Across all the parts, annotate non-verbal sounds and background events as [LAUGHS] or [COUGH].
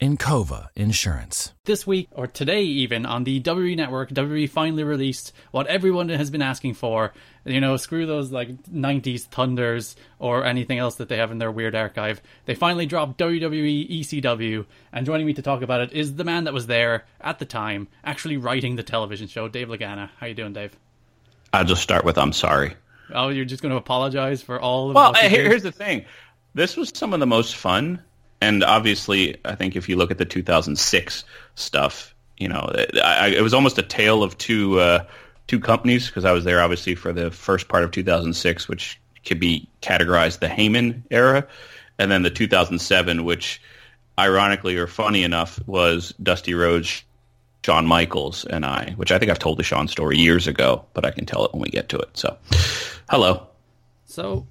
Encova Insurance. This week, or today even, on the WWE Network, WWE finally released what everyone has been asking for. You know, screw those like 90s Thunders or anything else that they have in their weird archive. They finally dropped WWE ECW, and joining me to talk about it is the man that was there at the time, actually writing the television show, Dave Lagana. How you doing, Dave? I'll just start with I'm sorry. Oh, you're just going to apologize for all of Well, here's the thing. This was some of the most fun and obviously, I think if you look at the 2006 stuff, you know, I, it was almost a tale of two uh, two companies because I was there obviously for the first part of 2006, which could be categorized the Heyman era, and then the 2007, which ironically or funny enough was Dusty Rhodes, Shawn Michaels, and I, which I think I've told the Shawn story years ago, but I can tell it when we get to it. So, hello. So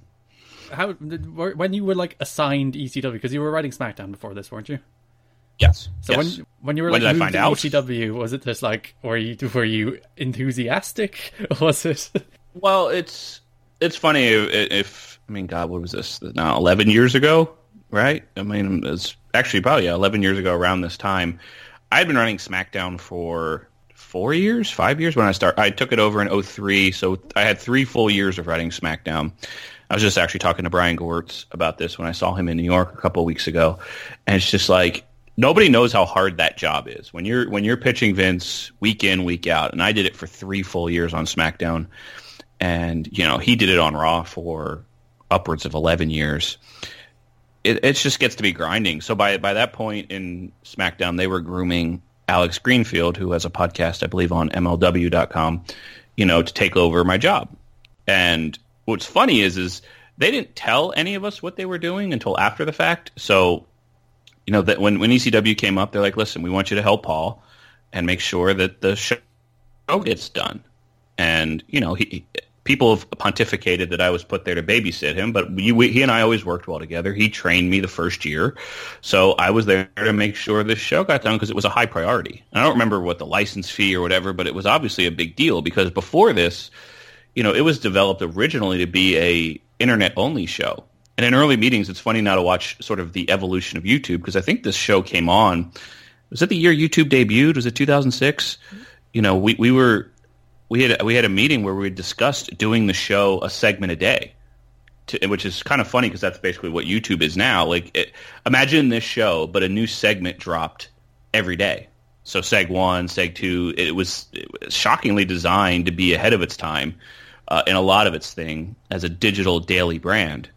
how when you were like assigned ECW because you were writing SmackDown before this, weren't you? Yes. So yes. when when you were when like did I find out? ECW, was it just like were you were you enthusiastic? [LAUGHS] Was it? Well, it's it's funny if, if I mean God, what was this now? Eleven years ago, right? I mean, it's actually probably yeah, eleven years ago around this time. I had been running SmackDown for four years, five years when I start. I took it over in 03, so I had three full years of writing SmackDown. I was just actually talking to Brian Gewirtz about this when I saw him in New York a couple weeks ago, and it's just like nobody knows how hard that job is when you're when you're pitching Vince week in week out. And I did it for three full years on SmackDown, and you know he did it on Raw for upwards of eleven years. It, it just gets to be grinding. So by by that point in SmackDown, they were grooming Alex Greenfield, who has a podcast, I believe, on MLW.com, you know, to take over my job. And what's funny is is they didn't tell any of us what they were doing until after the fact. So, you know, that when when ECW came up, they're like, "Listen, we want you to help Paul and make sure that the show gets done." And you know, he people have pontificated that I was put there to babysit him, but we, we, he and I always worked well together. He trained me the first year, so I was there to make sure this show got done because it was a high priority. And I don't remember what the license fee or whatever, but it was obviously a big deal because before this, you know, it was developed originally to be a internet only show. And in early meetings, it's funny now to watch sort of the evolution of YouTube because I think this show came on. Was it the year YouTube debuted? Was it 2006? You know, we, we were we had we had a meeting where we discussed doing the show a segment a day, to, which is kind of funny because that's basically what YouTube is now. Like, it, imagine this show, but a new segment dropped every day. So Seg One, Seg Two, it was, shockingly designed to be ahead of its time uh, in a lot of its thing as a digital daily brand,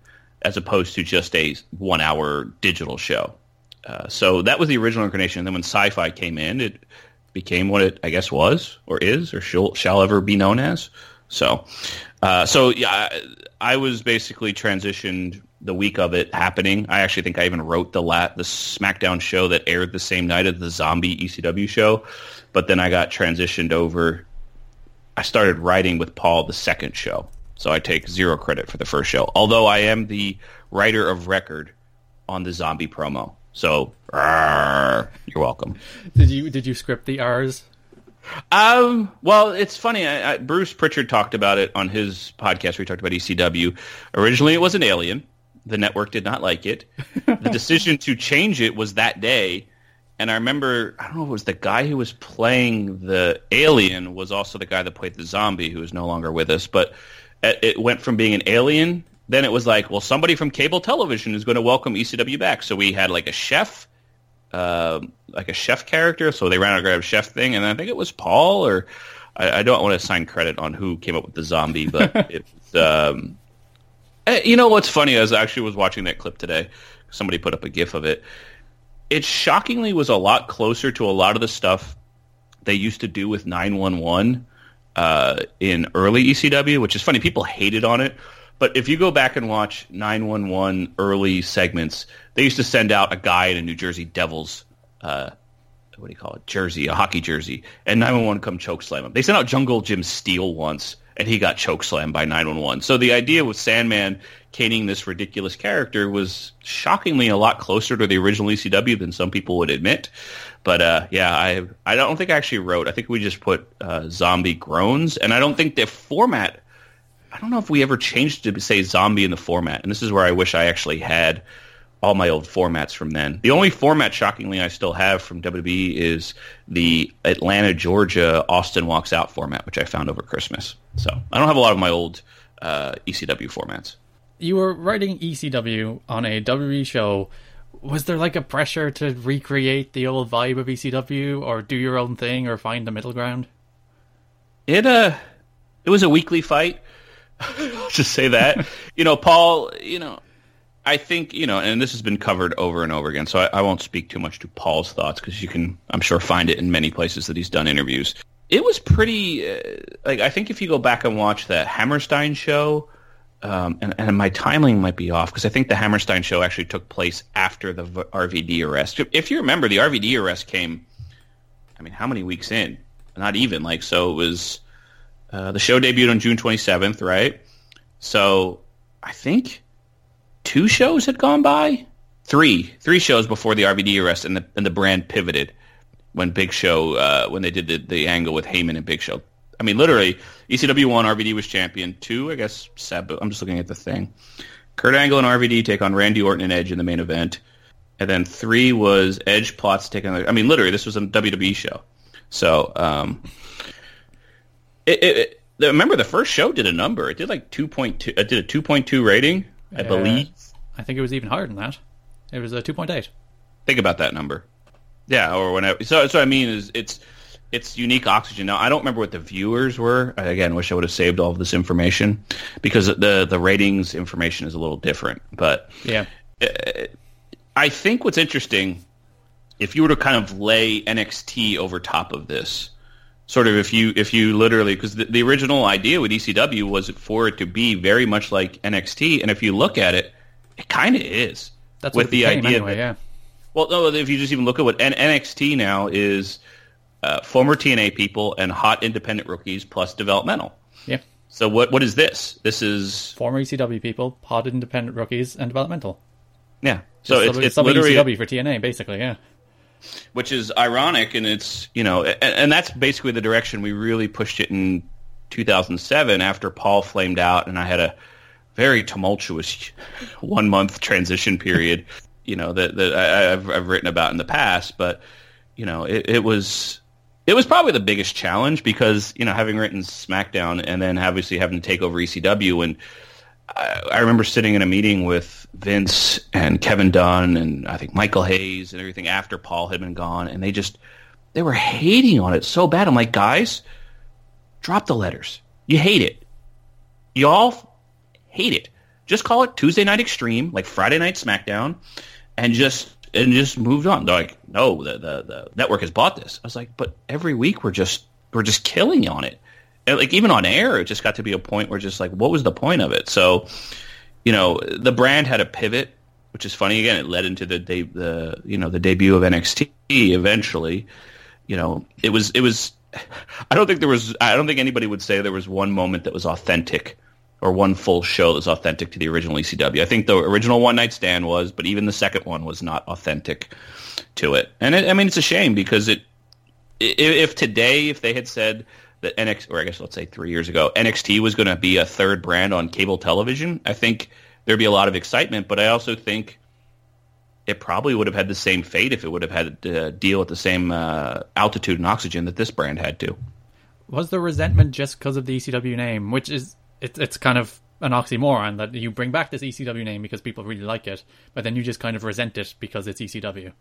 as opposed to just a one-hour digital show. Uh, so that was the original incarnation. And then when Sci-Fi came in, it became what it I guess was or is or shall, shall ever be known as. So, uh, so yeah, I, I was basically transitioned the week of it happening. I actually think I even wrote the lat the SmackDown show that aired the same night as the Zombie ECW show, but then I got transitioned over. I started writing with Paul the second show, so I take zero credit for the first show. Although I am the writer of record on the Zombie promo, so you're welcome. Did you did you script the R's? Um. Well, it's funny. I, I, Bruce Prichard talked about it on his podcast. where he talked about ECW. Originally, it was an alien. The network did not like it. [LAUGHS] the decision to change it was that day. And I remember, I don't know, if it was the guy who was playing the alien was also the guy that played the zombie, who is no longer with us. But it went from being an alien. Then it was like, well, somebody from cable television is going to welcome ECW back. So we had like a chef, uh, like a chef character. So they ran a grab chef thing, and I think it was Paul, or I, I don't want to assign credit on who came up with the zombie, but [LAUGHS] it. Um, you know what's funny? As I actually was watching that clip today. Somebody put up a GIF of it. It shockingly was a lot closer to a lot of the stuff they used to do with 911 uh, in early ECW, which is funny. People hated on it. But if you go back and watch 911 early segments, they used to send out a guy in a New Jersey Devils uh, what do you call it, jersey, a hockey jersey, and 911 come choke slam him. They sent out Jungle Jim Steele once, and he got choke slammed by 911. So the idea with Sandman caning this ridiculous character was shockingly a lot closer to the original ECW than some people would admit. But uh, yeah, I I don't think I actually wrote. I think we just put uh, zombie groans, and I don't think the format. I don't know if we ever changed to say zombie in the format, and this is where I wish I actually had all my old formats from then. The only format, shockingly, I still have from WWE is the Atlanta, Georgia, Austin walks out format, which I found over Christmas. So I don't have a lot of my old uh, ECW formats. You were writing ECW on a WWE show. Was there like a pressure to recreate the old vibe of ECW, or do your own thing, or find the middle ground? It uh, it was a weekly fight. [LAUGHS] just say that. you know, Paul. You know, I think you know, and this has been covered over and over again, so I, I won't speak too much to Paul's thoughts because you can, I'm sure, find it in many places that he's done interviews. It was pretty, uh, like I think if you go back and watch the Hammerstein show, um, and, and, my timing might be off because I think the Hammerstein show actually took place after the RVD arrest. If you remember, the RVD arrest came, I mean, how many weeks in? Not even like so. It was uh, the show debuted on June 27th, right? So I think two shows had gone by, three, three shows before the RVD arrest, and the and the brand pivoted when Big Show uh, when they did the, the angle with Heyman and Big Show. I mean, literally, ECW one, RVD was champion. Two, I guess, Seb. I'm just looking at the thing. Kurt Angle and RVD take on Randy Orton and Edge in the main event, and then three was Edge plots taking. I mean, literally, this was a WWE show. So, um, it, it, it, remember the first show did a number. It did like two point two. It did a two point two rating I uh, believe. I think it was even higher than that. It was a two point eight. Think about that number. Yeah, or whenever. So, so I mean is it's it's unique oxygen. Now I don't remember what the viewers were. I, again, wish I would have saved all of this information because the the ratings information is a little different. But yeah, uh, I think what's interesting if you were to kind of lay NXT over top of this, sort of if you if you literally because the, the, original idea with ECW was for it to be very much like NXT, and if you look at it, it kind of is. That's with the idea. Anyway, that, yeah. Well, no, if you just even look at what N- NXT now is, uh, former TNA people and hot independent rookies plus developmental. Yeah. So what what is this? This is former ECW people, hot independent rookies, and developmental. Yeah. So it's, it's, it's literally ECW for TNA, basically. Yeah which is ironic, and it's you know, and, and, that's basically the direction we really pushed it in 2007 after Paul flamed out, and I had a very tumultuous [LAUGHS] one month transition period, [LAUGHS] you know, that that I, have I've written about in the past, but you know, it, it was it was probably the biggest challenge because you know having written SmackDown and then obviously having to take over ECW and I, remember sitting in a meeting with Vince and Kevin Dunn and I think Michael Hayes and everything after Paul had been gone, and they just they were hating on it so bad. I'm like, guys, drop the letters. You hate it. Y'all hate it. Just call it Tuesday Night Extreme, like Friday Night SmackDown, and just and just moved on. They're like, no, the, the the network has bought this. I was like, but every week we're just we're just killing on it like even on air, it just got to be a point where just like, what was the point of it? So, you know, the brand had a pivot, which is funny. Again, it led into the de- the you know the debut of NXT eventually. You know, it was it was. [LAUGHS] I don't think there was. I don't think anybody would say there was one moment that was authentic or one full show that was authentic to the original ECW. I think the original One Night Stand was, but even the second one was not authentic to it. And it, I mean, it's a shame because it. If today, if they had said that NXT, or I guess let's say three years ago, NXT was going to be a third brand on cable television, I think there'd be a lot of excitement. But I also think it probably would have had the same fate if it would have had to deal at the same uh, altitude and oxygen that this brand had to. Was the resentment just because of the ECW name, which is it, it's kind of an oxymoron that you bring back this ECW name because people really like it, but then you just kind of resent it because it's ECW.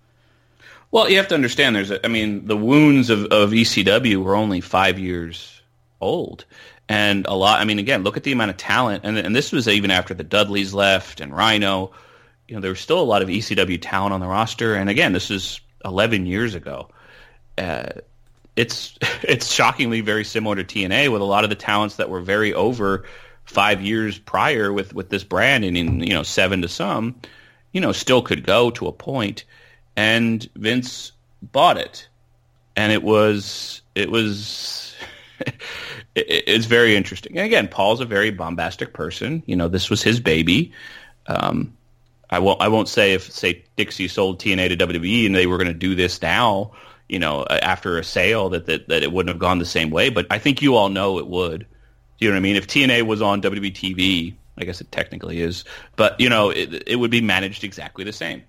Well, you have to understand. There's, I mean, the wounds of, of ECW were only five years old, and a lot. I mean, again, look at the amount of talent, and and this was even after the Dudleys left and Rhino. You know, there was still a lot of ECW talent on the roster, and again, this is 11 years ago. Uh, it's [LAUGHS] it's shockingly very similar to TNA with a lot of the talents that were very over five years prior with with this brand, and in you know seven to some, you know, still could go to a point and Vince bought it. and it was it was [LAUGHS] it, it's very interesting. And again, Paul's a very bombastic person. You know, this was his baby. Um, I won't I won't say if say Dixie sold TNA to WWE and they were going to do this now, you know, after a sale that, that that it wouldn't have gone the same way. But I think you all know it would. Do you know what I mean? If TNA was on WWE TV, I guess it technically is, but you know, it, it would be managed exactly the same.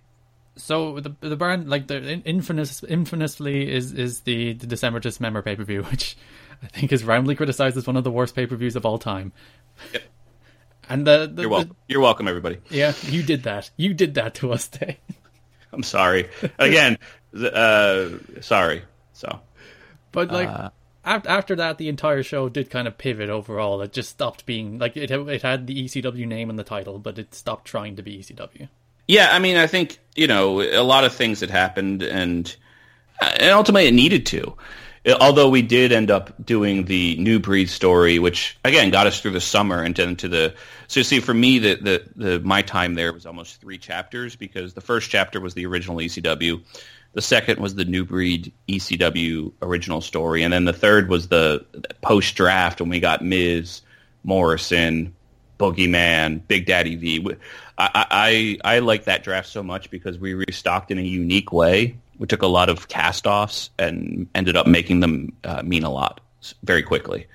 So the the brand like the infamous infamously is is the, the December Dismember pay per view, [LAUGHS] which I think is roundly criticized as one of the worst pay per views of all time. Yep. [LAUGHS] And the, the you're welcome. The, you're welcome, everybody. Yeah, you did that. You did that to us, Dave. [LAUGHS] I'm sorry. Again, uh, sorry. So, but like uh, after that, the entire show did kind of pivot overall. It just stopped being like it. It had the ECW name in the title, but it stopped trying to be ECW. Yeah, I mean, I think you know a lot of things had happened, and uh, and ultimately it needed to. Although we did end up doing the new breed story, which again got us through the summer and into the. So see, for me, the, the the my time there was almost three chapters because the first chapter was the original ECW, the second was the new breed ECW original story, and then the third was the post draft when we got Miz, Morrison, Boogeyman, Big Daddy V. I, I I like that draft so much because we restocked in a unique way. We took a lot of cast-offs and ended up making them uh, mean a lot very quickly.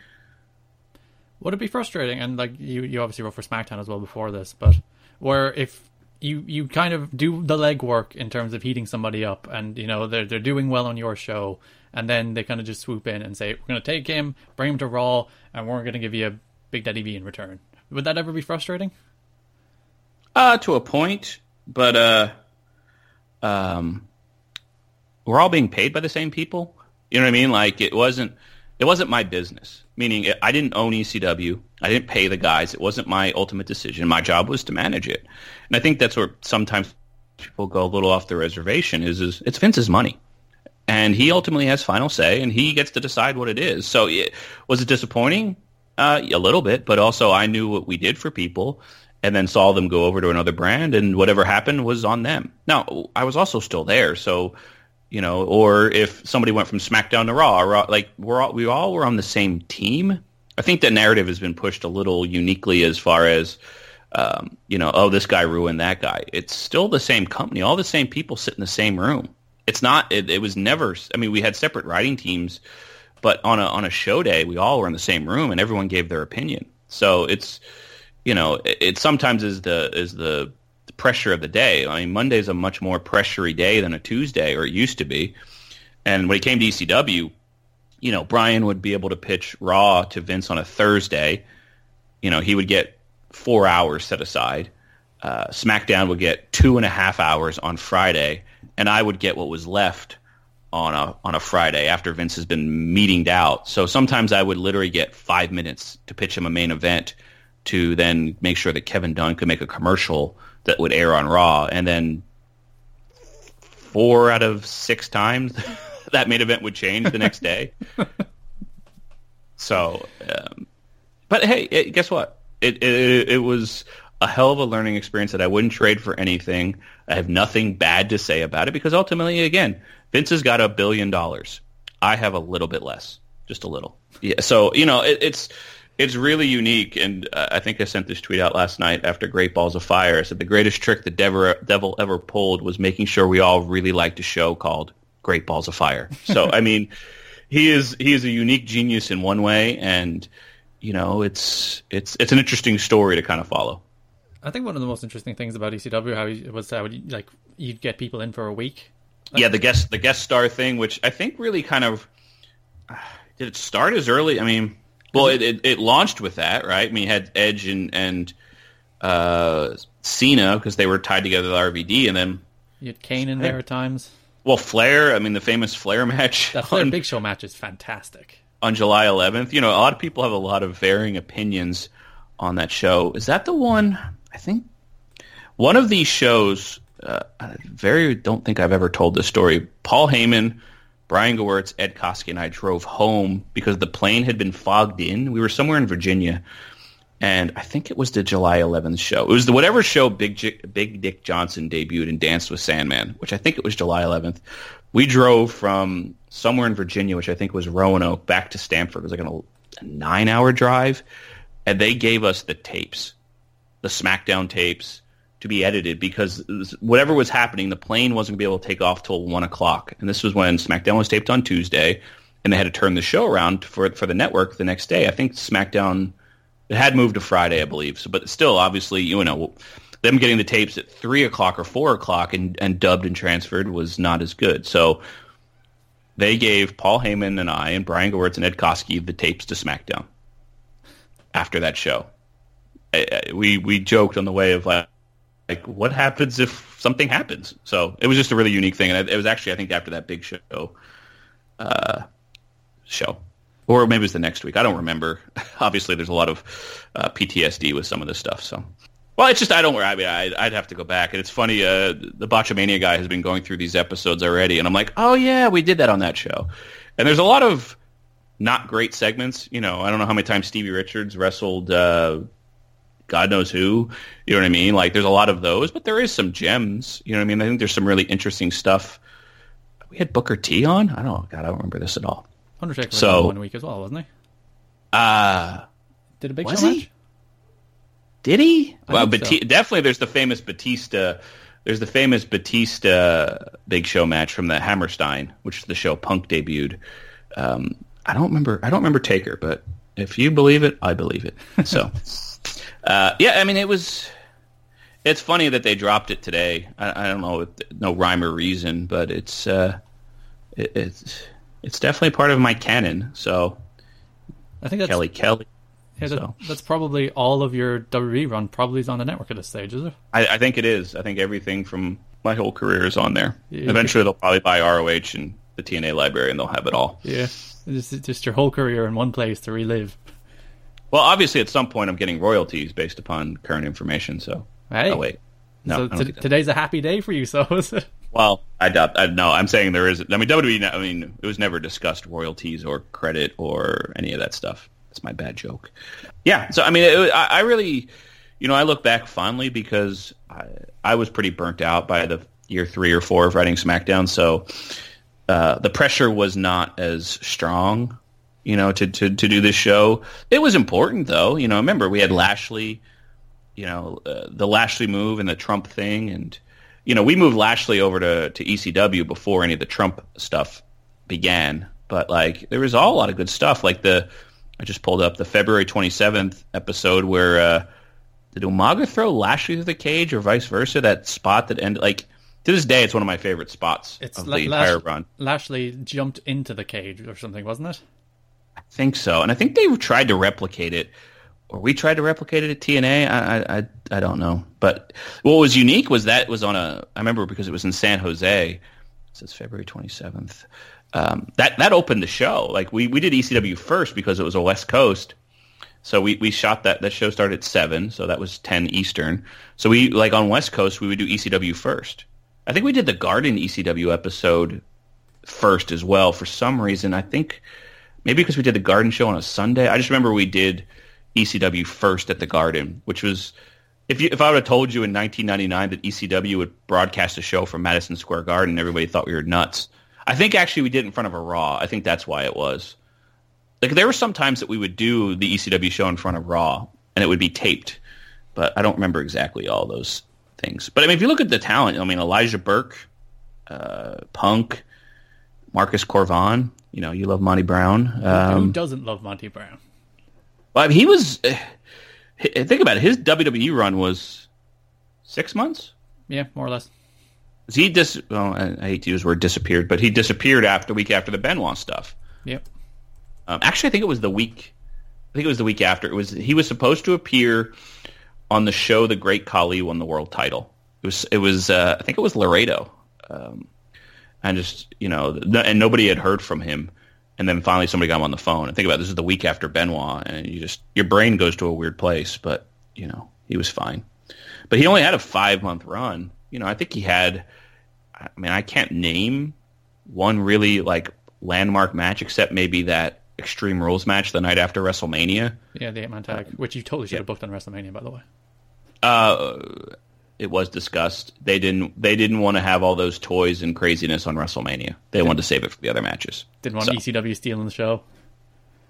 Would it be frustrating? And like you, you obviously wrote for SmackDown as well before this, but where if you you kind of do the legwork in terms of heating somebody up, and you know they're they're doing well on your show, and then they kind of just swoop in and say we're going to take him, bring him to Raw, and we're going to give you a Big Daddy V in return. Would that ever be frustrating? Uh, to a point, but uh, um, we're all being paid by the same people. You know what I mean? Like it wasn't it wasn't my business. Meaning I didn't own ECW. I didn't pay the guys. It wasn't my ultimate decision. My job was to manage it. And I think that's where sometimes people go a little off the reservation is, is it's Vince's money. And he ultimately has final say and he gets to decide what it is. So it, was it disappointing? Uh, a little bit, but also I knew what we did for people and then saw them go over to another brand and whatever happened was on them. Now, I was also still there, so you know, or if somebody went from SmackDown to Raw, Raw like we're all, we all were on the same team. I think the narrative has been pushed a little uniquely as far as um, you know, oh, this guy ruined that guy. It's still the same company. All the same people sit in the same room. It's not. It, it was never. I mean, we had separate writing teams, but on a on a show day, we all were in the same room and everyone gave their opinion. So it's you know, it, it sometimes is the is the pressure of the day. I mean, Monday's a much more pressury day than a Tuesday, or it used to be. And when it came to ECW, you know, Brian would be able to pitch Raw to Vince on a Thursday. You know, he would get four hours set aside. Uh, SmackDown would get two and a half hours on Friday, and I would get what was left on a on a Friday after Vince has been meetinged out. So sometimes I would literally get five minutes to pitch him a main event to then make sure that Kevin Dunn could make a commercial that would air on Raw, and then four out of six times [LAUGHS] that main event would change the next day. [LAUGHS] so, um, but hey, it, guess what? It, it it was a hell of a learning experience that I wouldn't trade for anything. I have nothing bad to say about it because ultimately, again, Vince has got a billion dollars. I have a little bit less, just a little. Yeah. So you know, it, it's it's really unique, and uh, I think I sent this tweet out last night after Great Balls of Fire. I said the greatest trick the devil, devil ever pulled was making sure we all really liked a show called Great Balls of Fire. So I mean, [LAUGHS] he is he is a unique genius in one way, and you know it's it's it's an interesting story to kind of follow. I think one of the most interesting things about ECW how he, was how he, like you'd get people in for a week. Like, yeah, the guest the guest star thing, which I think really kind of uh, [SIGHS] did it start as early. I mean well, it, it, it launched with that, right? I mean, you had Edge and and uh, Cena because they were tied together with RVD, and then you had Kane in there at times. Well, Flair. I mean, the famous Flair match. That Flair on, Big Show match is fantastic. On July 11th, you know, a lot of people have a lot of varying opinions on that show. Is that the one? I think one of these shows. Uh, I very don't think I've ever told this story. Paul Heyman Brian Gewirtz, Ed Koskey, and I drove home because the plane had been fogged in. We were somewhere in Virginia, and I think it was the July 11th show. It was the whatever show Big J- Big Dick Johnson debuted and danced with Sandman, which I think it was July 11th. We drove from somewhere in Virginia, which I think was Roanoke, back to Stamford. It was like a, a nine-hour drive, and they gave us the tapes, the SmackDown tapes, to be edited because whatever was happening, the plane wasn't going to be able to take off till one o'clock, and this was when SmackDown was taped on Tuesday, and they had to turn the show around for for the network the next day. I think SmackDown it had moved to Friday, I believe. So, but still, obviously, you know, them getting the tapes at three o'clock or four o'clock and, and dubbed and transferred was not as good. So they gave Paul Heyman and I and Brian Gewirtz and Ed Koskey the tapes to SmackDown after that show. We we joked on the way of like, like what happens if something happens. So it was just a really unique thing, and it was actually I think after that big show, uh, show or maybe it was the next week. I don't remember. [LAUGHS] Obviously, there's a lot of uh, PTSD with some of this stuff. So, well, it's just I don't. I mean, I, would have to go back, and it's funny. Uh, the Botchamania guy has been going through these episodes already, and I'm like, oh yeah, we did that on that show. And there's a lot of not great segments. You know, I don't know how many times Stevie Richards wrestled. Uh, God knows who. You know what I mean? Like, there's a lot of those, but there is some gems. You know what I mean? I think there's some really interesting stuff. We had Booker T on. I don't. know. God, I don't remember this at all. Undertaker was so, one week as well, wasn't he? Uh did a big was show he? match? Did he? I well, Bati- so. definitely. There's the famous Batista. There's the famous Batista Big Show match from the Hammerstein, which is the show Punk debuted. Um, I don't remember. I don't remember Taker, but if you believe it, I believe it. So, [LAUGHS] uh, yeah, I mean, it was. It's funny that they dropped it today. I, I don't know, no rhyme or reason, but it's uh, it, it's it's definitely part of my canon. So I think that's Kelly Kelly. Yeah, that, so. that's probably all of your WWE run. Probably is on the network at this stage, is it? I, I think it is. I think everything from my whole career is on there. Yeah, Eventually, they'll probably buy ROH and the TNA library, and they'll have it all. Yeah, just just your whole career in one place to relive. Well, obviously, at some point, I'm getting royalties based upon current information. So, hey. oh wait, no. So t- today's a happy day for you. So [LAUGHS] is it? Well, I doubt. I, no, I'm saying there is. I mean, WWE. I mean, it was never discussed royalties or credit or any of that stuff. That's my bad joke. Yeah. So I mean, it, I, I really, you know, I look back fondly because I, I was pretty burnt out by the year three or four of writing SmackDown. So uh, the pressure was not as strong, you know, to, to to do this show. It was important though. You know, remember we had Lashley, you know, uh, the Lashley move and the Trump thing and you know, we moved Lashley over to, to ECW before any of the Trump stuff began. But like, there was all a lot of good stuff. Like the, I just pulled up the February 27th episode where, uh, did Umaga throw Lashley through the cage or vice versa? That spot that ended, like, to this day, it's one of my favorite spots it's of the entire Lash- run. Lashley jumped into the cage or something, wasn't it? I think so. And I think they tried to replicate it or we tried to replicate it at TNA. I, I, I don't know. But what was unique was that was on a. I remember because it was in San Jose. It says February twenty seventh. Um, that that opened the show. Like we, we did ECW first because it was a West Coast. So we, we shot that that show started at seven, so that was ten Eastern. So we like on West Coast we would do ECW first. I think we did the Garden ECW episode first as well for some reason. I think maybe because we did the Garden show on a Sunday. I just remember we did ECW first at the Garden, which was if you, if I would have told you in 1999 that ECW would broadcast a show from Madison Square Garden, everybody thought we were nuts. I think actually we did in front of a Raw. I think that's why it was. Like there were some times that we would do the ECW show in front of Raw, and it would be taped, but I don't remember exactly all those things. But I mean, if you look at the talent, I mean Elijah Burke, uh, Punk, Marcus Cor Von. You know, you love Monty Brown. Um, Who doesn't love Monty Brown? Well, he was. Uh, think about it. His WWE run was six months. Yeah, more or less. He dis. Well, I, I hate to use the word disappeared, but he disappeared after the week after the Benoit stuff. Yep. Um, actually, I think it was the week. I think it was the week after. It was he was supposed to appear on the show The Great Khali won the world title. It was it was uh, I think it was Laredo, um, and just you know, and nobody had heard from him and then finally somebody got him on the phone. And think about it, this is the week after Benoit, and you just your brain goes to a weird place. But you know, he was fine. But he only had a five month run. You know, I think he had. I mean, I can't name one really like landmark match except maybe that Extreme Rules match the night after WrestleMania. Yeah, the eight man tag, which you totally should have booked on WrestleMania, by the way. Uh, it was discussed. They didn't. They didn't want to have all those toys and craziness on WrestleMania. They wanted to save it for the other matches. Didn't want So- ECW stealing the show.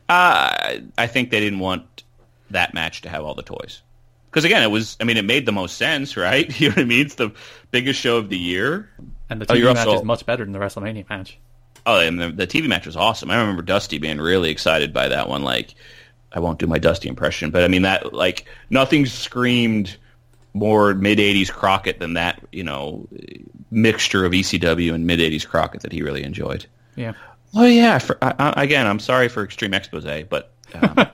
Uh, I think they didn't want that match to have all the toys. Because again, it was. I mean, it made the most sense, right? [LAUGHS] You know what I mean? It's the biggest show of the year. And the Oh, TV you're match also- is much better than the WrestleMania match. Oh, and the, the TV match was awesome. I remember Dusty being really excited by that one. Like, I won't do my Dusty impression, but I mean that like nothing screamed more mid '80s Crockett than that. You know, mixture of ECW and mid '80s Crockett that he really enjoyed. Yeah. Oh yeah. For, I, I, again, I'm sorry for Extreme Expose, but um, [LAUGHS]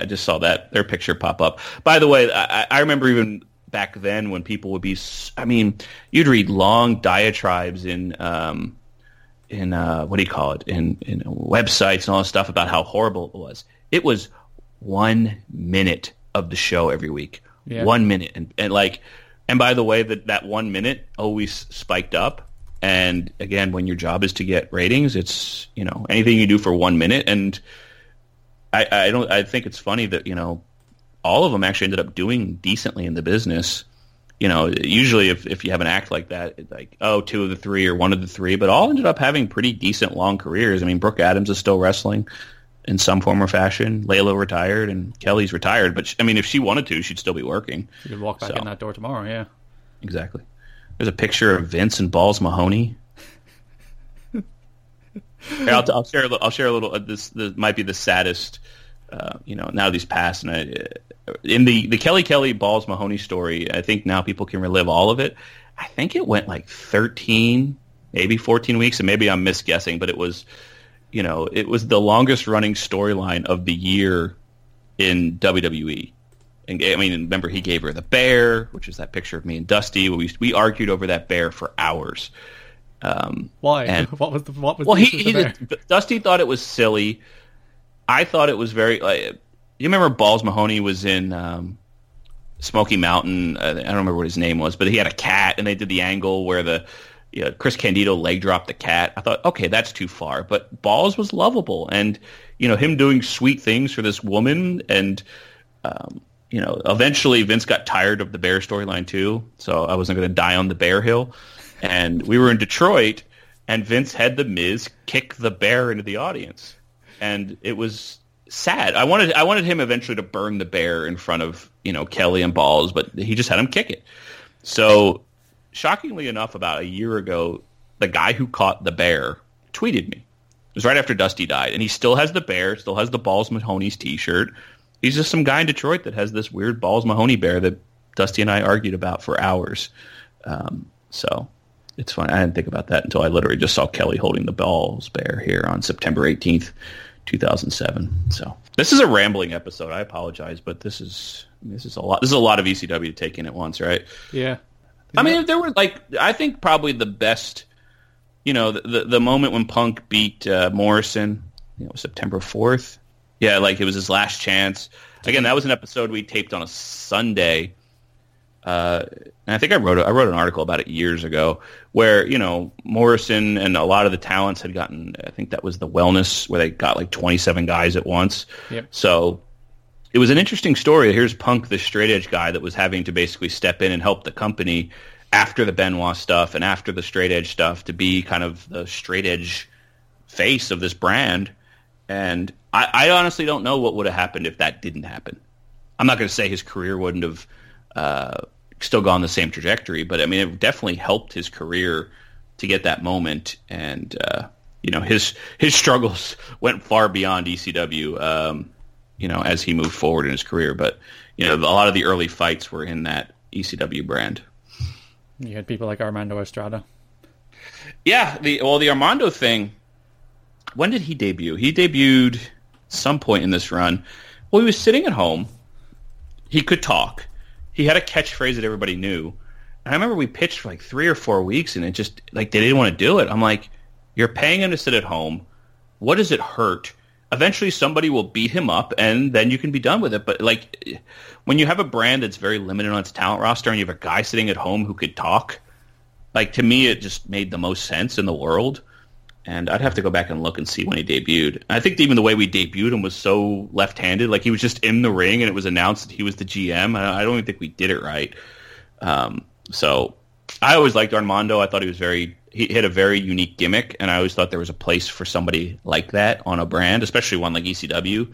I just saw that their picture pop up. By the way, I, I remember even back then when people would be. I mean, you'd read long diatribes in. Um, in uh, what do you call it in in websites and all this stuff about how horrible it was. It was one minute of the show every week, Yeah. one minute, and, and like, and by the way, that that one minute always spiked up. And again, when your job is to get ratings, it's you know anything you do for one minute. And I, I don't. I think it's funny that you know all of them actually ended up doing decently in the business you know, usually if, if you have an act like that, like, oh, two of the three or one of the three, but all ended up having pretty decent long careers. I mean, Brooke Adams is still wrestling in some form or fashion. Layla retired and Kelly's retired, but sh I mean, if she wanted to, she'd still be working. She could walk back So. in that door tomorrow, yeah. Exactly. There's a picture of Vince and Balls Mahoney. Here, I'll, I'll share. A little, I'll share a little. Uh, this, this might be the saddest. Uh, you know, now these passed, and I, uh, in the the Kelly Kelly Balls Mahoney story, I think now people can relive all of it. I think it went like 13, maybe 14 weeks, and maybe I'm misguessing, but it was, you know, it was the longest running storyline of the year in WWE. And I mean, remember he gave her the bear, which is that picture of me and Dusty. We we argued over that bear for hours. Um, Why? And- [LAUGHS] what was the what was well, the he, he did- Dusty thought it was silly. I thought it was very. Like, you remember Balls Mahoney was in um, Smoky Mountain. Uh, I don't remember what his name was, but he had a cat, and they did the angle where the you know, Chris Candido leg dropped the cat. I thought, okay, that's too far. But Balls was lovable, and you know him doing sweet things for this woman, and um, you know eventually Vince got tired of the bear storyline too. So I wasn't going to die on the bear hill, and we were in Detroit, and Vince had the Miz kick the bear into the audience, and it was sad. I wanted I wanted him eventually to burn the bear in front of you know Kelly and Balls, but he just had him kick it. So shockingly enough, about a year ago, the guy who caught the bear tweeted me. It was right after Dusty died, and he still has the bear, still has the Balls Mahoney's T-shirt. He's just some guy in Detroit that has this weird Balls Mahoney bear that Dusty and I argued about for hours. Um, so it's fun. I didn't think about that until I literally just saw Kelly holding the Balls bear here on September 18th, 2007. So this is a rambling episode. I apologize, but this is this is a lot. This is a lot of ECW to take in at once, right? Yeah. I mean, there were like I think probably the best. You know, the the, the moment when Punk beat uh, Morrison, you know, September fourth. Yeah, like it was his last chance. Again, that was an episode we taped on a Sunday. Uh, and I think I wrote a, I wrote an article about it years ago, where you know Morrison and a lot of the talents had gotten. I think that was the wellness where they got like twenty seven guys at once. Yep. So it was an interesting story. Here's Punk, the straight edge guy that was having to basically step in and help the company after the Benoit stuff and after the straight edge stuff to be kind of the straight edge face of this brand. And I, I honestly don't know what would have happened if that didn't happen. I'm not going to say his career wouldn't have uh, still gone the same trajectory, but I mean, it definitely helped his career to get that moment. And uh, you know, his his struggles [LAUGHS] went far beyond ECW. Um, you know, as he moved forward in his career, but you know, a lot of the early fights were in that ECW brand. You had people like Armando Estrada. Yeah, the well, the Armando thing. When did he debut? He debuted some point in this run. Well, he was sitting at home. He could talk. He had a catchphrase that everybody knew. And I remember we pitched for like three or four weeks, and it just like they didn't want to do it. I'm like, you're paying him to sit at home. What does it hurt? Eventually, somebody will beat him up, and then you can be done with it. But like, when you have a brand that's very limited on its talent roster, and you have a guy sitting at home who could talk, like to me, it just made the most sense in the world. and I'd have to go back and look and see when he debuted. I think even the way we debuted him was so left-handed. Like he was just in the ring, and it was announced that he was the GM. I don't even think we did it right. Um, so I always liked Armando. I thought he was very he had a very unique gimmick, and I always thought there was a place for somebody like that on a brand, especially one like ECW.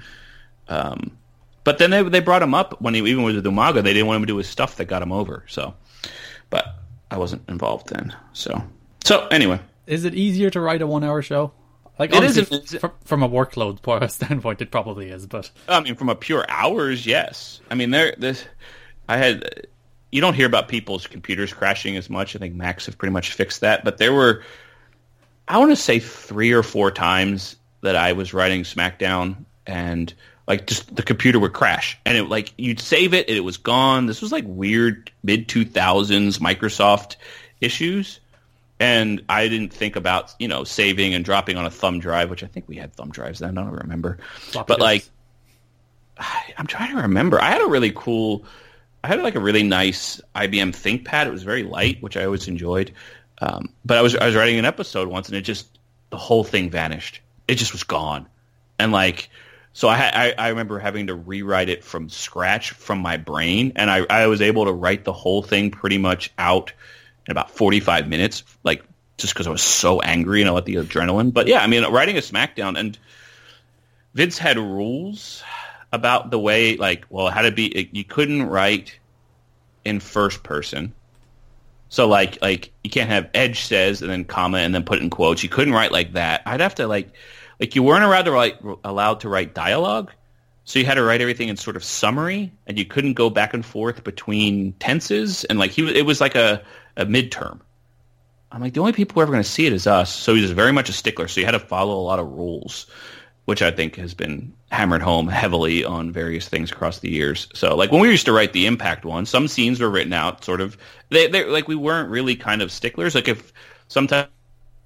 Um, but then they they brought him up when he even was with Umaga. They didn't want him to do his stuff that got him over. So, but I wasn't involved then. So so anyway, is it easier to write a one-hour show? Like it is from, from a workload [LAUGHS] standpoint, it probably is. But I mean, from a pure hours, yes. I mean, there, this, I had. You don't hear about people's computers crashing as much. I think Macs have pretty much fixed that. But there were, I want to say, three or four times that I was writing SmackDown and like just the computer would crash and it like you'd save it and it was gone. This was like weird mid two thousands Microsoft issues and I didn't think about you know saving and dropping on a thumb drive, which I think we had thumb drives then. I don't remember, Floppy but like [SIGHS] I'm trying to remember. I had a really cool, I had like a really nice IBM ThinkPad. It was very light, which I always enjoyed. Um, but I was I was writing an episode once, and it just the whole thing vanished. It just was gone, and like so I, I, I remember having to rewrite it from scratch from my brain, and I I was able to write the whole thing pretty much out in about 45 minutes, like just because I was so angry and I let the adrenaline. But yeah, I mean, writing a SmackDown and Vince had rules about the way, like, well, had to be, you couldn't write in first person. So like, like you can't have Edge says and then comma and then put it in quotes. You couldn't write like that. I'd have to like, like you weren't allowed to write, allowed to write dialogue. So you had to write everything in sort of summary, and you couldn't go back and forth between tenses. And like he, it was like a a midterm. I'm like, the only people who are ever going to see it is us. So he's very much a stickler. So you had to follow a lot of rules, which I think has been hammered home heavily on various things across the years. So like when we used to write the Impact one, some scenes were written out sort of, they, they like we weren't really kind of sticklers. Like if sometimes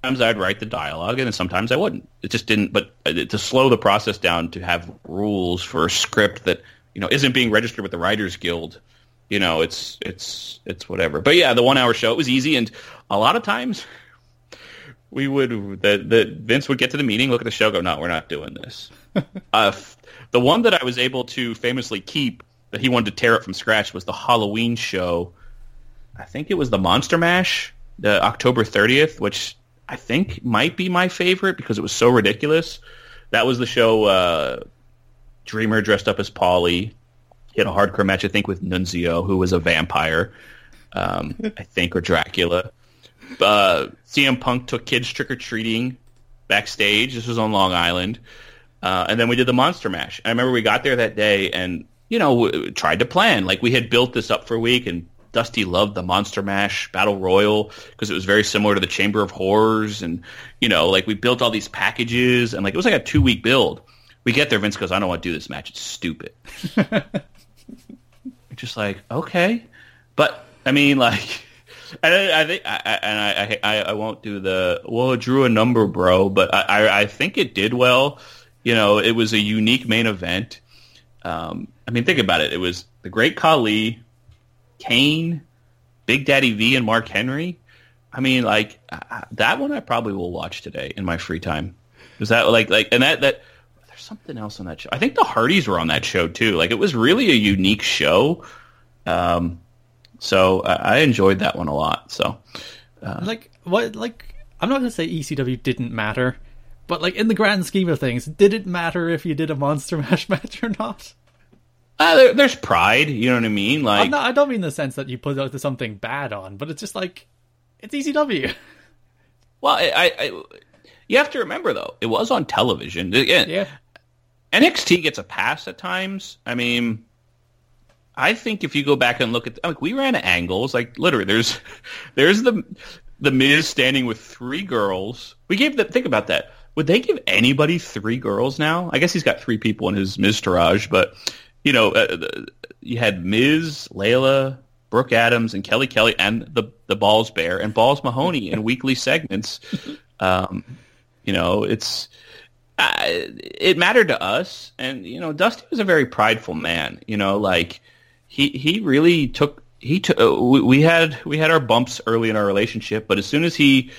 I'd write the dialogue and sometimes I wouldn't. It just didn't, but uh, to slow the process down to have rules for a script that, you know, isn't being registered with the Writers Guild – you know, it's it's it's whatever. But yeah, the one hour show it was easy, and a lot of times we would the the Vince would get to the meeting, look at the show, go, no, we're not doing this. [LAUGHS] uh, the one that I was able to famously keep that he wanted to tear it from scratch was the Halloween show. I think it was the Monster Mash, the October 30th, which I think might be my favorite because it was so ridiculous. That was the show uh, Dreamer dressed up as Polly. he had a hardcore match, I think, with Nunzio, who was a vampire, um, [LAUGHS] I think, or Dracula. Uh, CM Punk took kids trick or treating backstage. This was on Long Island, uh, and then we did the Monster Mash. I remember we got there that day, and you know, tried to plan like we had built this up for a week, and Dusty loved the Monster Mash Battle Royal because it was very similar to the Chamber of Horrors, and you know, like we built all these packages, and like it was like a two week build. We get there, Vince goes, "I don't want to do this match. It's stupid." [LAUGHS] just like okay, but I mean like. And I, think, I, and I, I, I won't do the well. It drew a number, bro, but I, I think it did well. You know, it was a unique main event. Um, I mean, think about it. It was the Great Khali, Kane, Big Daddy V, and Mark Henry. I mean, like that one, I probably will watch today in my free time. Is that like like and that that there's something else on that show. I think the Hardys were on that show too. Like it was really a unique show. Um, so I, I enjoyed that one a lot. So, uh, like what? Like I'm not gonna say ECW didn't matter, but like in the grand scheme of things, did it matter if you did a Monster [LAUGHS] Mash match or not? Uh, there, there's pride. You know what I mean? Like not, I don't mean the sense that you put something bad on, but it's just like it's ECW. [LAUGHS] Well, I, I, you have to remember though, it was on television. Again, yeah. NXT gets a pass at times. I mean, I think if you go back and look at, like, we ran angles, like literally, there's, [LAUGHS] there's the, the Miz standing with three girls. We gave the think about that. Would they give anybody three girls now? I guess he's got three people in his Miz Miztourage, but you know, uh, you had Miz, Layla, Brooke Adams, and Kelly Kelly, and the the Balls Bear and Balls Mahoney in [LAUGHS] weekly segments. Um, you know, it's uh, it mattered to us, and you know, Dusty was a very prideful man. You know, like he he really took he took. Uh, we had we had our bumps early in our relationship, but as soon as he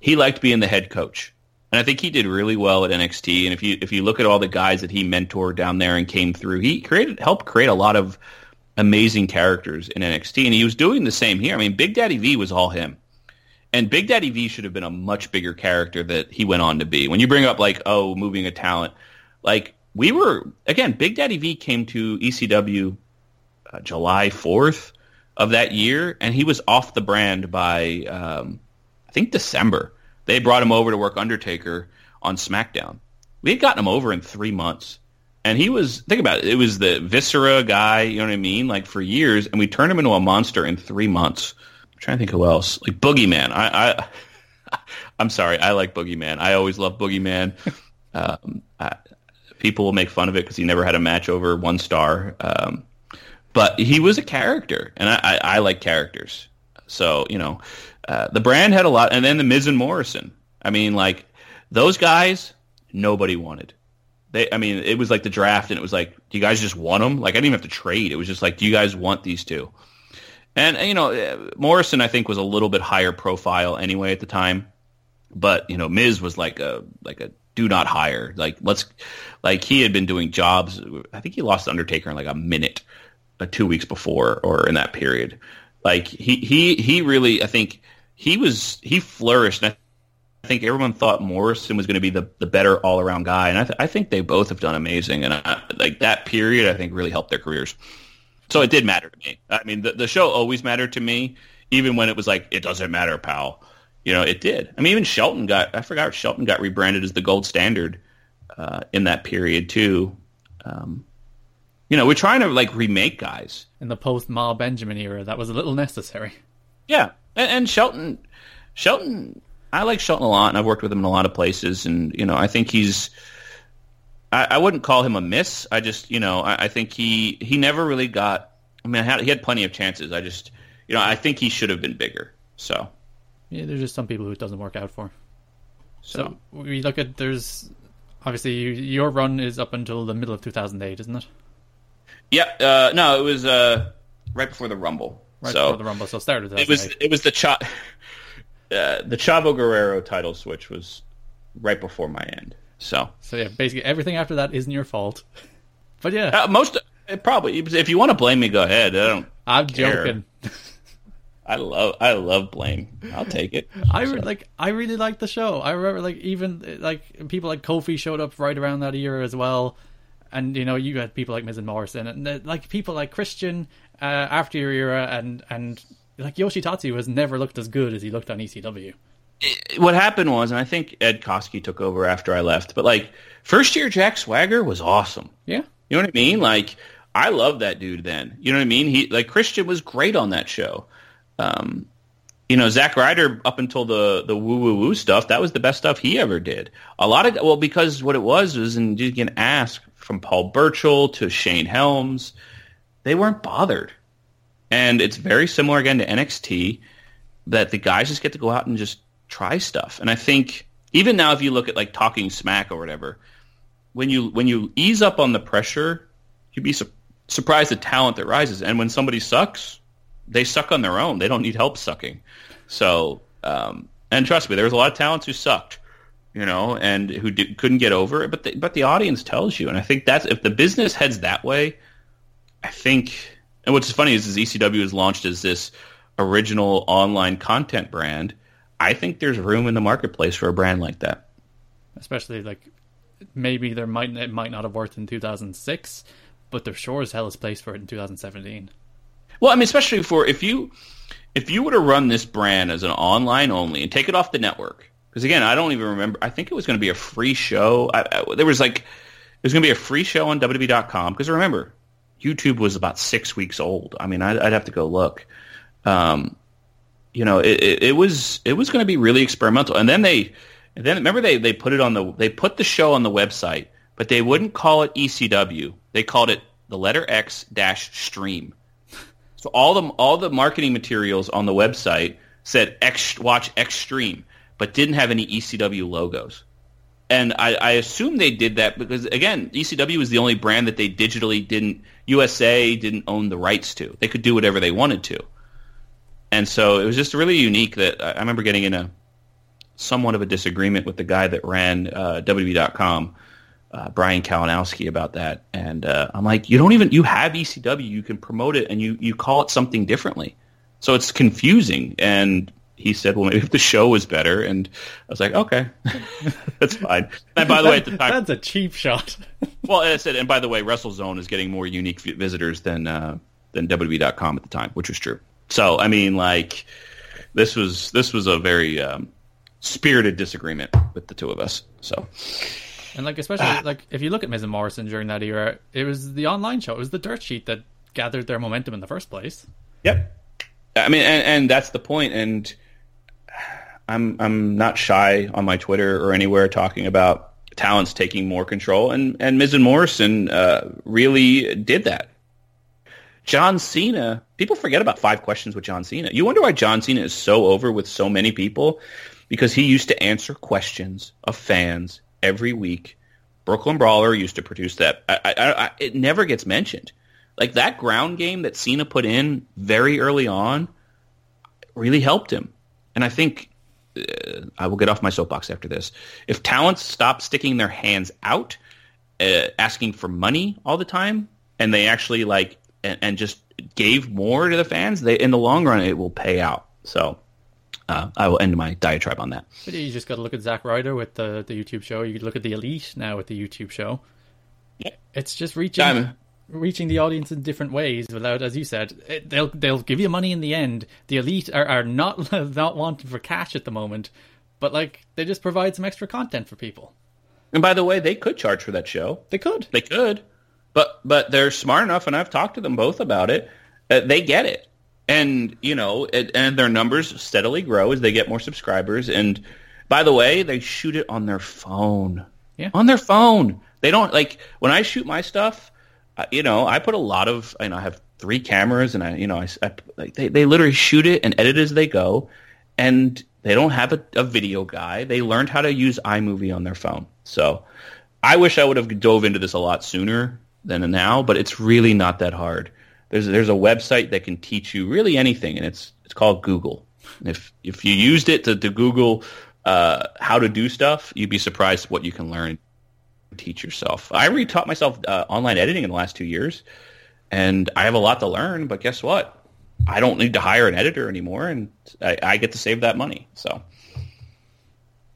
he liked being the head coach, And I think he did really well at NXT. And if you if you look at all the guys that he mentored down there and came through, he created helped create a lot of amazing characters in NXT. And he was doing the same here. I mean, Big Daddy V was all him. And Big Daddy V should have been a much bigger character that he went on to be. When you bring up like, oh, moving a talent, like we were again, Big Daddy V came to ECW uh, July fourth of that year, and he was off the brand by um, I think December. They brought him over to work Undertaker on SmackDown. We had gotten him over in three months. And he was, think about it, it was the Viscera guy, you know what I mean? Like for years, and we turned him into a monster in three months. I'm trying to think who else. Like Boogeyman. I, I, [LAUGHS] I'm sorry, I like Boogeyman. I always love Boogeyman. Um, I, people will make fun of it because he never had a match over one star. Um, but he was a character, and I, I, I like characters. So, you know, uh, the brand had a lot, and then the Miz and Morrison. I mean, like those guys, nobody wanted. They, I mean, it was like the draft, and it was like, do you guys just want them? Like, I didn't even have to trade. It was just like, do you guys want these two? And you know, uh, Morrison, I think, was a little bit higher profile anyway at the time, but you know, Miz was like a like a do not hire. Like, let's like he had been doing jobs. I think he lost Undertaker in like a minute, two weeks before, or in that period. Like he he he really, I think he was he flourished. And I think everyone thought Morrison was going to be the, the better all around guy, and I, th- I think they both have done amazing. And I, like that period, I think really helped their careers. So it did matter to me. I mean, the the show always mattered to me, even when it was like it doesn't matter, pal. You know, it did. I mean, even Shelton got I forgot Shelton got rebranded as the gold standard uh, in that period too. Um, you know, we're trying to like remake guys in the post Mal Benjamin era. That was a little necessary. Yeah, and, and Shelton, Shelton, I like Shelton a lot, and I've worked with him in a lot of places, and you know, I think he's. I, I wouldn't call him a miss. I just, you know, I, I think he he never really got. I mean, I had, he had plenty of chances. I just, you know, I think he should have been bigger. So. Yeah, there's just some people who it doesn't work out for. So, so we look at there's obviously your run is up until the middle of 2008, isn't it? Yeah, uh, no, it was uh, right before the Rumble. Right so before the Rumble, so started. It was it was the Cha- [LAUGHS] uh, the Chavo Guerrero title switch was right before my end. So so yeah, basically everything after that isn't your fault. But yeah, uh, most uh, probably if you want to blame me, go ahead. I don't. I'm care. joking. I love I love blame. I'll take it. [LAUGHS] I re- like I really liked the show. I remember like even like people like Kofi showed up right around that year as well and you know you had people like Miz and Morrison, and the, like people like Christian uh, after your era, and and like Yoshitatsu has never looked as good as he looked on ECW. What happened was, and I think Ed Koskey took over after I left, but like first year Jack Swagger was awesome. Yeah, you know what I mean? Like I love that dude. Then you know what I mean? He like Christian was great on that show. Um, you know, Zack Ryder up until the the woo woo woo stuff, that was the best stuff he ever did. A lot of well, because what it was was, and you can ask from Paul Burchill to Shane Helms, they weren't bothered. And it's very similar again to NXT that the guys just get to go out and just try stuff. And I think even now, if you look at like Talking Smack or whatever, when you when you ease up on the pressure, you'd be su- surprised the talent that rises. And when somebody sucks, they suck on their own. They don't need help sucking. So, um, and trust me, there was a lot of talents who sucked you know, and who couldn't get over it. But the, but the audience tells you, and I think that's if the business heads that way, I think. And what's funny is, is ECW is launched as this original online content brand. I think there's room in the marketplace for a brand like that. Especially like maybe there might it might not have worked in 2006, but there sure as hell is place for it in 2017. Well, I mean, especially for if you if you were to run this brand as an online only and take it off the network because again, I don't even remember. I think it was going to be a free show. I, I, there was like it was going to be a free show on WWE.com. Because remember, YouTube was about six weeks old. I mean, I'd, I'd have to go look. Um, you know, it, it, it was it was going to be really experimental. And then they, then remember they they put it on the they put the show on the website, but they wouldn't call it ECW. They called it the letter X dash stream. So all the all the marketing materials on the website said X watch X stream but didn't have any ECW logos. And I, I assume they did that because again, ECW was the only brand that they digitally didn't USA didn't own the rights to. They could do whatever they wanted to. And so it was just really unique that I remember getting in a somewhat of a disagreement with the guy that ran uh, WWE.com, uh, Brian Kalinowski, about that. And uh, I'm like, you don't even you have ECW, you can promote it, and you you call it something differently. So it's confusing. And he said, well, maybe if the show was better. And I was like, okay, [LAUGHS] that's fine. And by the way, at the time, that's a cheap shot. well, I said, and by the way, WrestleZone is getting more unique visitors than uh, than WWE.com at the time, which was true. So I mean, like this was this was a very um, spirited disagreement with the two of us. So. And like especially ah. like if you look at Miz and Morrison during that era, it was the online show, it was the dirt sheet that gathered their momentum in the first place. Yep. I mean, and, and that's the point. And I'm I'm not shy on my Twitter or anywhere talking about talents taking more control, and and Miz and Morrison uh, really did that. John Cena, people forget about five questions with John Cena. You wonder why John Cena is so over with so many people because he used to answer questions of fans every week. Brooklyn Brawler used to produce that. I, I, I, it never gets mentioned. Like that ground game that Cena put in very early on really helped him. And I think uh, I will get off my soapbox after this. If talents stop sticking their hands out, uh, asking for money all the time, and they actually like and, and, just gave more to the fans, they in the long run it will pay out. So. Uh, I will end my diatribe on that. But you just got to look at Zack Ryder with the the YouTube show. You look at the Elite now with the YouTube show. Yeah. It's just reaching. I'm, reaching the audience in different ways without, as you said, it, they'll they'll give you money in the end. The elite are, are not [LAUGHS] not wanting for cash at the moment, but like they just provide some extra content for people. And by the way, they could charge for that show. They could. They could, but but they're smart enough, and I've talked to them both about it. Uh, they get it, and you know, it, and their numbers steadily grow as they get more subscribers. And by the way, they shoot it on their phone. Yeah, on their phone. They don't like when I shoot my stuff you know, I put a lot of, you know, I have three cameras, and I, you know, I, I like they they literally shoot it and edit as they go, and they don't have a, a video guy. They learned how to use iMovie on their phone. So, I wish I would have dove into this a lot sooner than now, but it's really not that hard. There's there's a website that can teach you really anything, and it's it's called Google. If if you used it to, to Google uh, how to do stuff, you'd be surprised what you can learn teach yourself. I retaught myself uh, online editing in the last two years, and I have a lot to learn. But guess what? I don't need to hire an editor anymore, and I, I get to save that money. So.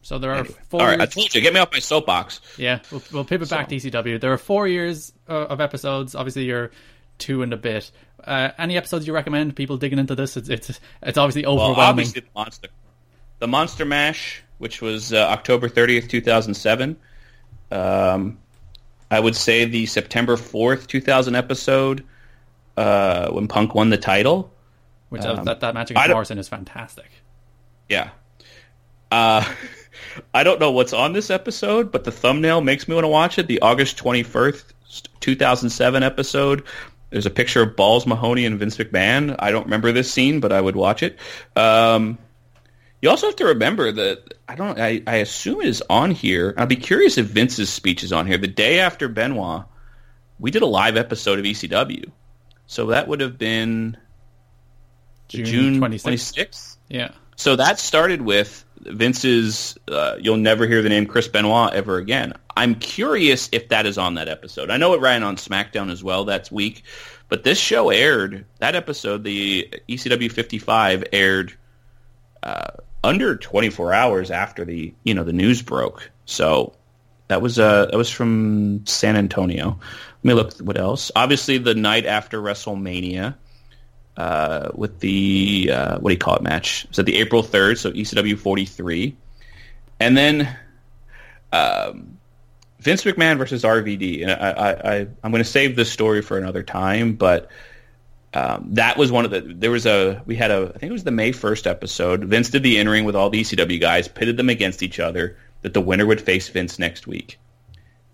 So there are anyway. four. All right, I told you, get me off my soapbox. Yeah, we'll, we'll pivot back so. to ECW. There are four years uh, of episodes. Obviously, you're two and a bit. Uh, any episodes you recommend people digging into this? It's it's, it's obviously overwhelming. Well, obviously the monster, the Monster Mash, which was uh, October thirtieth, two thousand seven. Um, I would say the September 4th, 2000 episode uh, when Punk won the title. Which uh, um, that, that match against Morrison is fantastic. Yeah. Uh, [LAUGHS] I don't know what's on this episode, but the thumbnail makes me want to watch it. The August 21st, 2007 episode. There's a picture of Balls Mahoney and Vince McMahon. I don't remember this scene, but I would watch it. Um, you also have to remember that I don't. I, I assume it is on here. I'd be curious if Vince's speech is on here. The day after Benoit, we did a live episode of ECW, so that would have been June twenty sixth. Yeah. So that started with Vince's. Uh, you'll never hear the name Chris Benoit ever again. I'm curious if that is on that episode. I know it ran on SmackDown as well that week, but this show aired. That episode, the ECW 55, aired. Uh, under 24 hours after the you know the news broke. So that was uh that was from San Antonio. Let me look what else. Obviously, the night after WrestleMania, uh, with the uh, what do you call it match? So the April 3rd, so ECW 43, and then um, Vince McMahon versus RVD. And I, I, I I'm going to save this story for another time, but um, that was one of the. There was a. We had a. I think it was the May first episode. Vince did the in ring with all the ECW guys, pitted them against each other. That the winner would face Vince next week,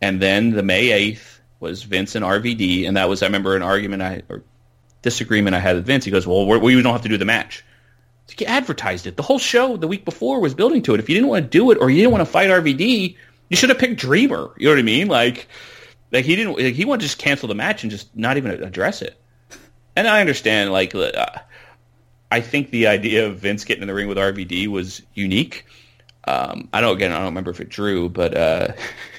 and then the May eighth was Vince and RVD, and that was I remember an argument I or disagreement I had with Vince. He goes, "Well, we don't have to do the match." You advertised it. The whole show the week before was building to it. If you didn't want to do it or you didn't want to fight RVD, you should have picked Dreamer. You know what I mean? Like, like he didn't. Like he wanted to just cancel the match and just not even address it and I understand, like, uh, I think the idea of Vince getting in the ring with RVD was unique. Um, I don't again I don't remember if it drew, but uh,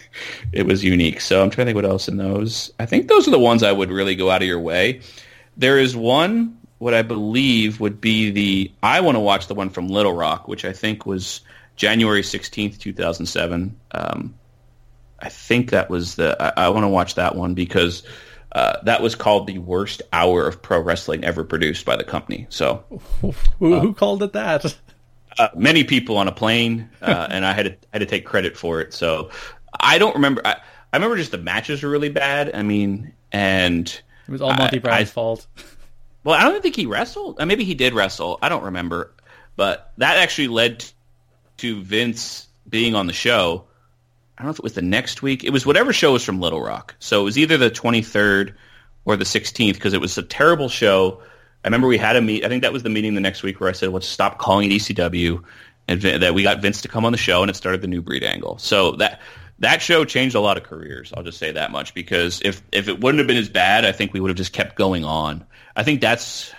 [LAUGHS] it was unique. So I'm trying to think what else in those. I think those are the ones I would really go out of your way. There is one what I believe would be the I want to watch the one from Little Rock, which I think was January 16th, 2007. Um, I think that was the I, I want to watch that one because uh, that was called the worst hour of pro wrestling ever produced by the company. So, who, who called it that? Uh, many people on a plane, uh, [LAUGHS] and I had to had to take credit for it. So, I don't remember. I, I remember just the matches were really bad. I mean, and it was all Monty Brown's fault. [LAUGHS] Well, I don't think he wrestled. Uh, maybe he did wrestle. I don't remember, but that actually led to Vince being on the show I don't know if it was the next week. It was whatever show was from Little Rock. So it was either the 23rd or the 16th because it was a terrible show. I remember we had a meet. I think that was the meeting the next week where I said, let's stop calling it ECW. And that we got Vince to come on the show and it started the new breed angle. So that that show changed a lot of careers. I'll just say that much because if if it wouldn't have been as bad, I think we would have just kept going on. I think that's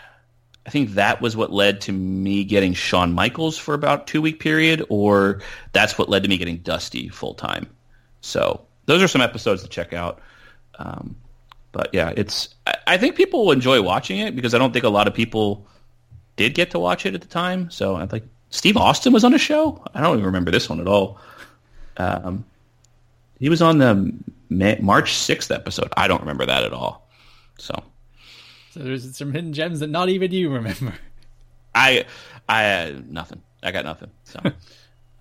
I think that was what led to me getting Shawn Michaels for about two week period, or that's what led to me getting Dusty full time. So those are some episodes to check out. Um, but yeah, it's I, I, think people will enjoy watching it because I don't think a lot of people did get to watch it at the time. So I think Steve Austin was on a show. I don't even remember this one at all. Um, he was on the March sixth episode. I don't remember that at all. So so there's some hidden gems that not even you remember. I, I uh, nothing. I got nothing. So,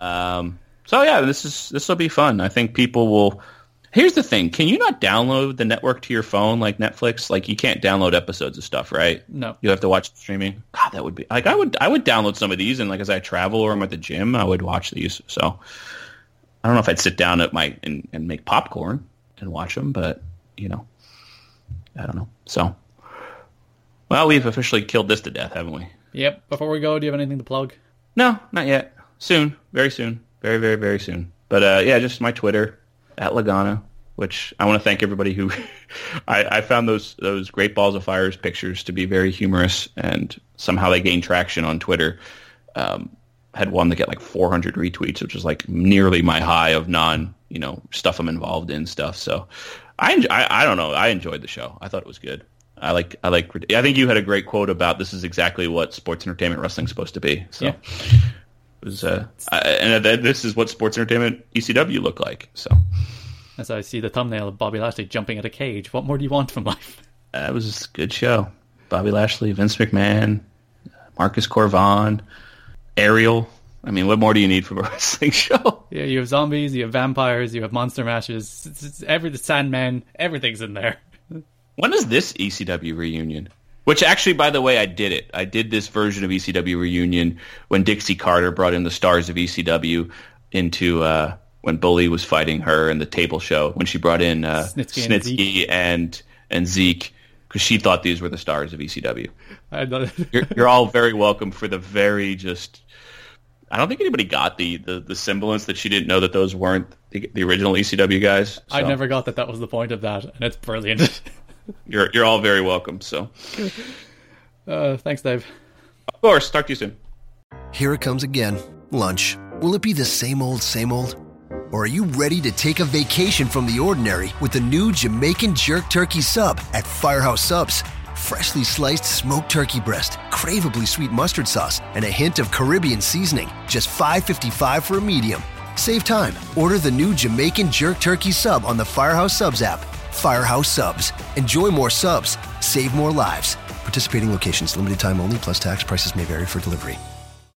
[LAUGHS] um, so yeah, this is this will be fun. I think people will. Here's the thing: Can you not download the network to your phone like Netflix? Like you can't download episodes of stuff, right? No, you have to watch streaming. God, that would be like I would I would download some of these and like as I travel or I'm at the gym, I would watch these. So I don't know if I'd sit down at my and, and make popcorn and watch them, but you know, I don't know. So well, we've officially killed this to death, haven't we? Yep. Before we go, do you have anything to plug? No, not yet. Soon, very soon, very, very, very soon. But uh, yeah, just my Twitter at Lagana, which I want to thank everybody who [LAUGHS] I, I, found those those Great Balls of Fires pictures to be very humorous, and somehow they gained traction on Twitter. Um, had one that get like 400 retweets, which is like nearly my high of non, you know, stuff I'm involved in stuff. So I, I, I don't know. I enjoyed the show. I thought it was good. I like I like I think you had a great quote about this is exactly what sports entertainment wrestling is supposed to be. So yeah. it was uh, I, and this is what sports entertainment ECW look like. So as I see the thumbnail of Bobby Lashley jumping at a cage, what more do you want from life? That was a good show. Bobby Lashley, Vince McMahon, Marcus Cor Von, Ariel. I mean, what more do you need from a [LAUGHS] wrestling show? Yeah, you have zombies, you have vampires, you have monster mashes, it's, it's every the Sandman, everything's in there. When is this ECW reunion? Which actually, by the way, I did it. I did this version of ECW reunion when Dixie Carter brought in the stars of ECW into uh, when Bully was fighting her in the table show. When she brought in uh, Snitsky, Snitsky and and Zeke because she thought these were the stars of ECW. you're, you're all very welcome for the very just. I don't think anybody got the, the, the semblance that she didn't know that those weren't the, the original ECW guys. So. I never got that that was the point of that, and it's brilliant. [LAUGHS] you're you're all very welcome. So, uh, thanks, Dave. Of course. Talk to you soon. Here it comes again. Lunch. Will it be the same old, same old? Or are you ready to take a vacation from the ordinary with the new Jamaican Jerk Turkey Sub at Firehouse Subs? Freshly sliced smoked turkey breast, craveably sweet mustard sauce, and a hint of Caribbean seasoning. Just $5.55 for a medium. Save time. Order the new Jamaican Jerk Turkey Sub on the Firehouse Subs app Firehouse Subs. Enjoy more subs, save more lives. Participating locations, limited time only, plus tax prices may vary for delivery.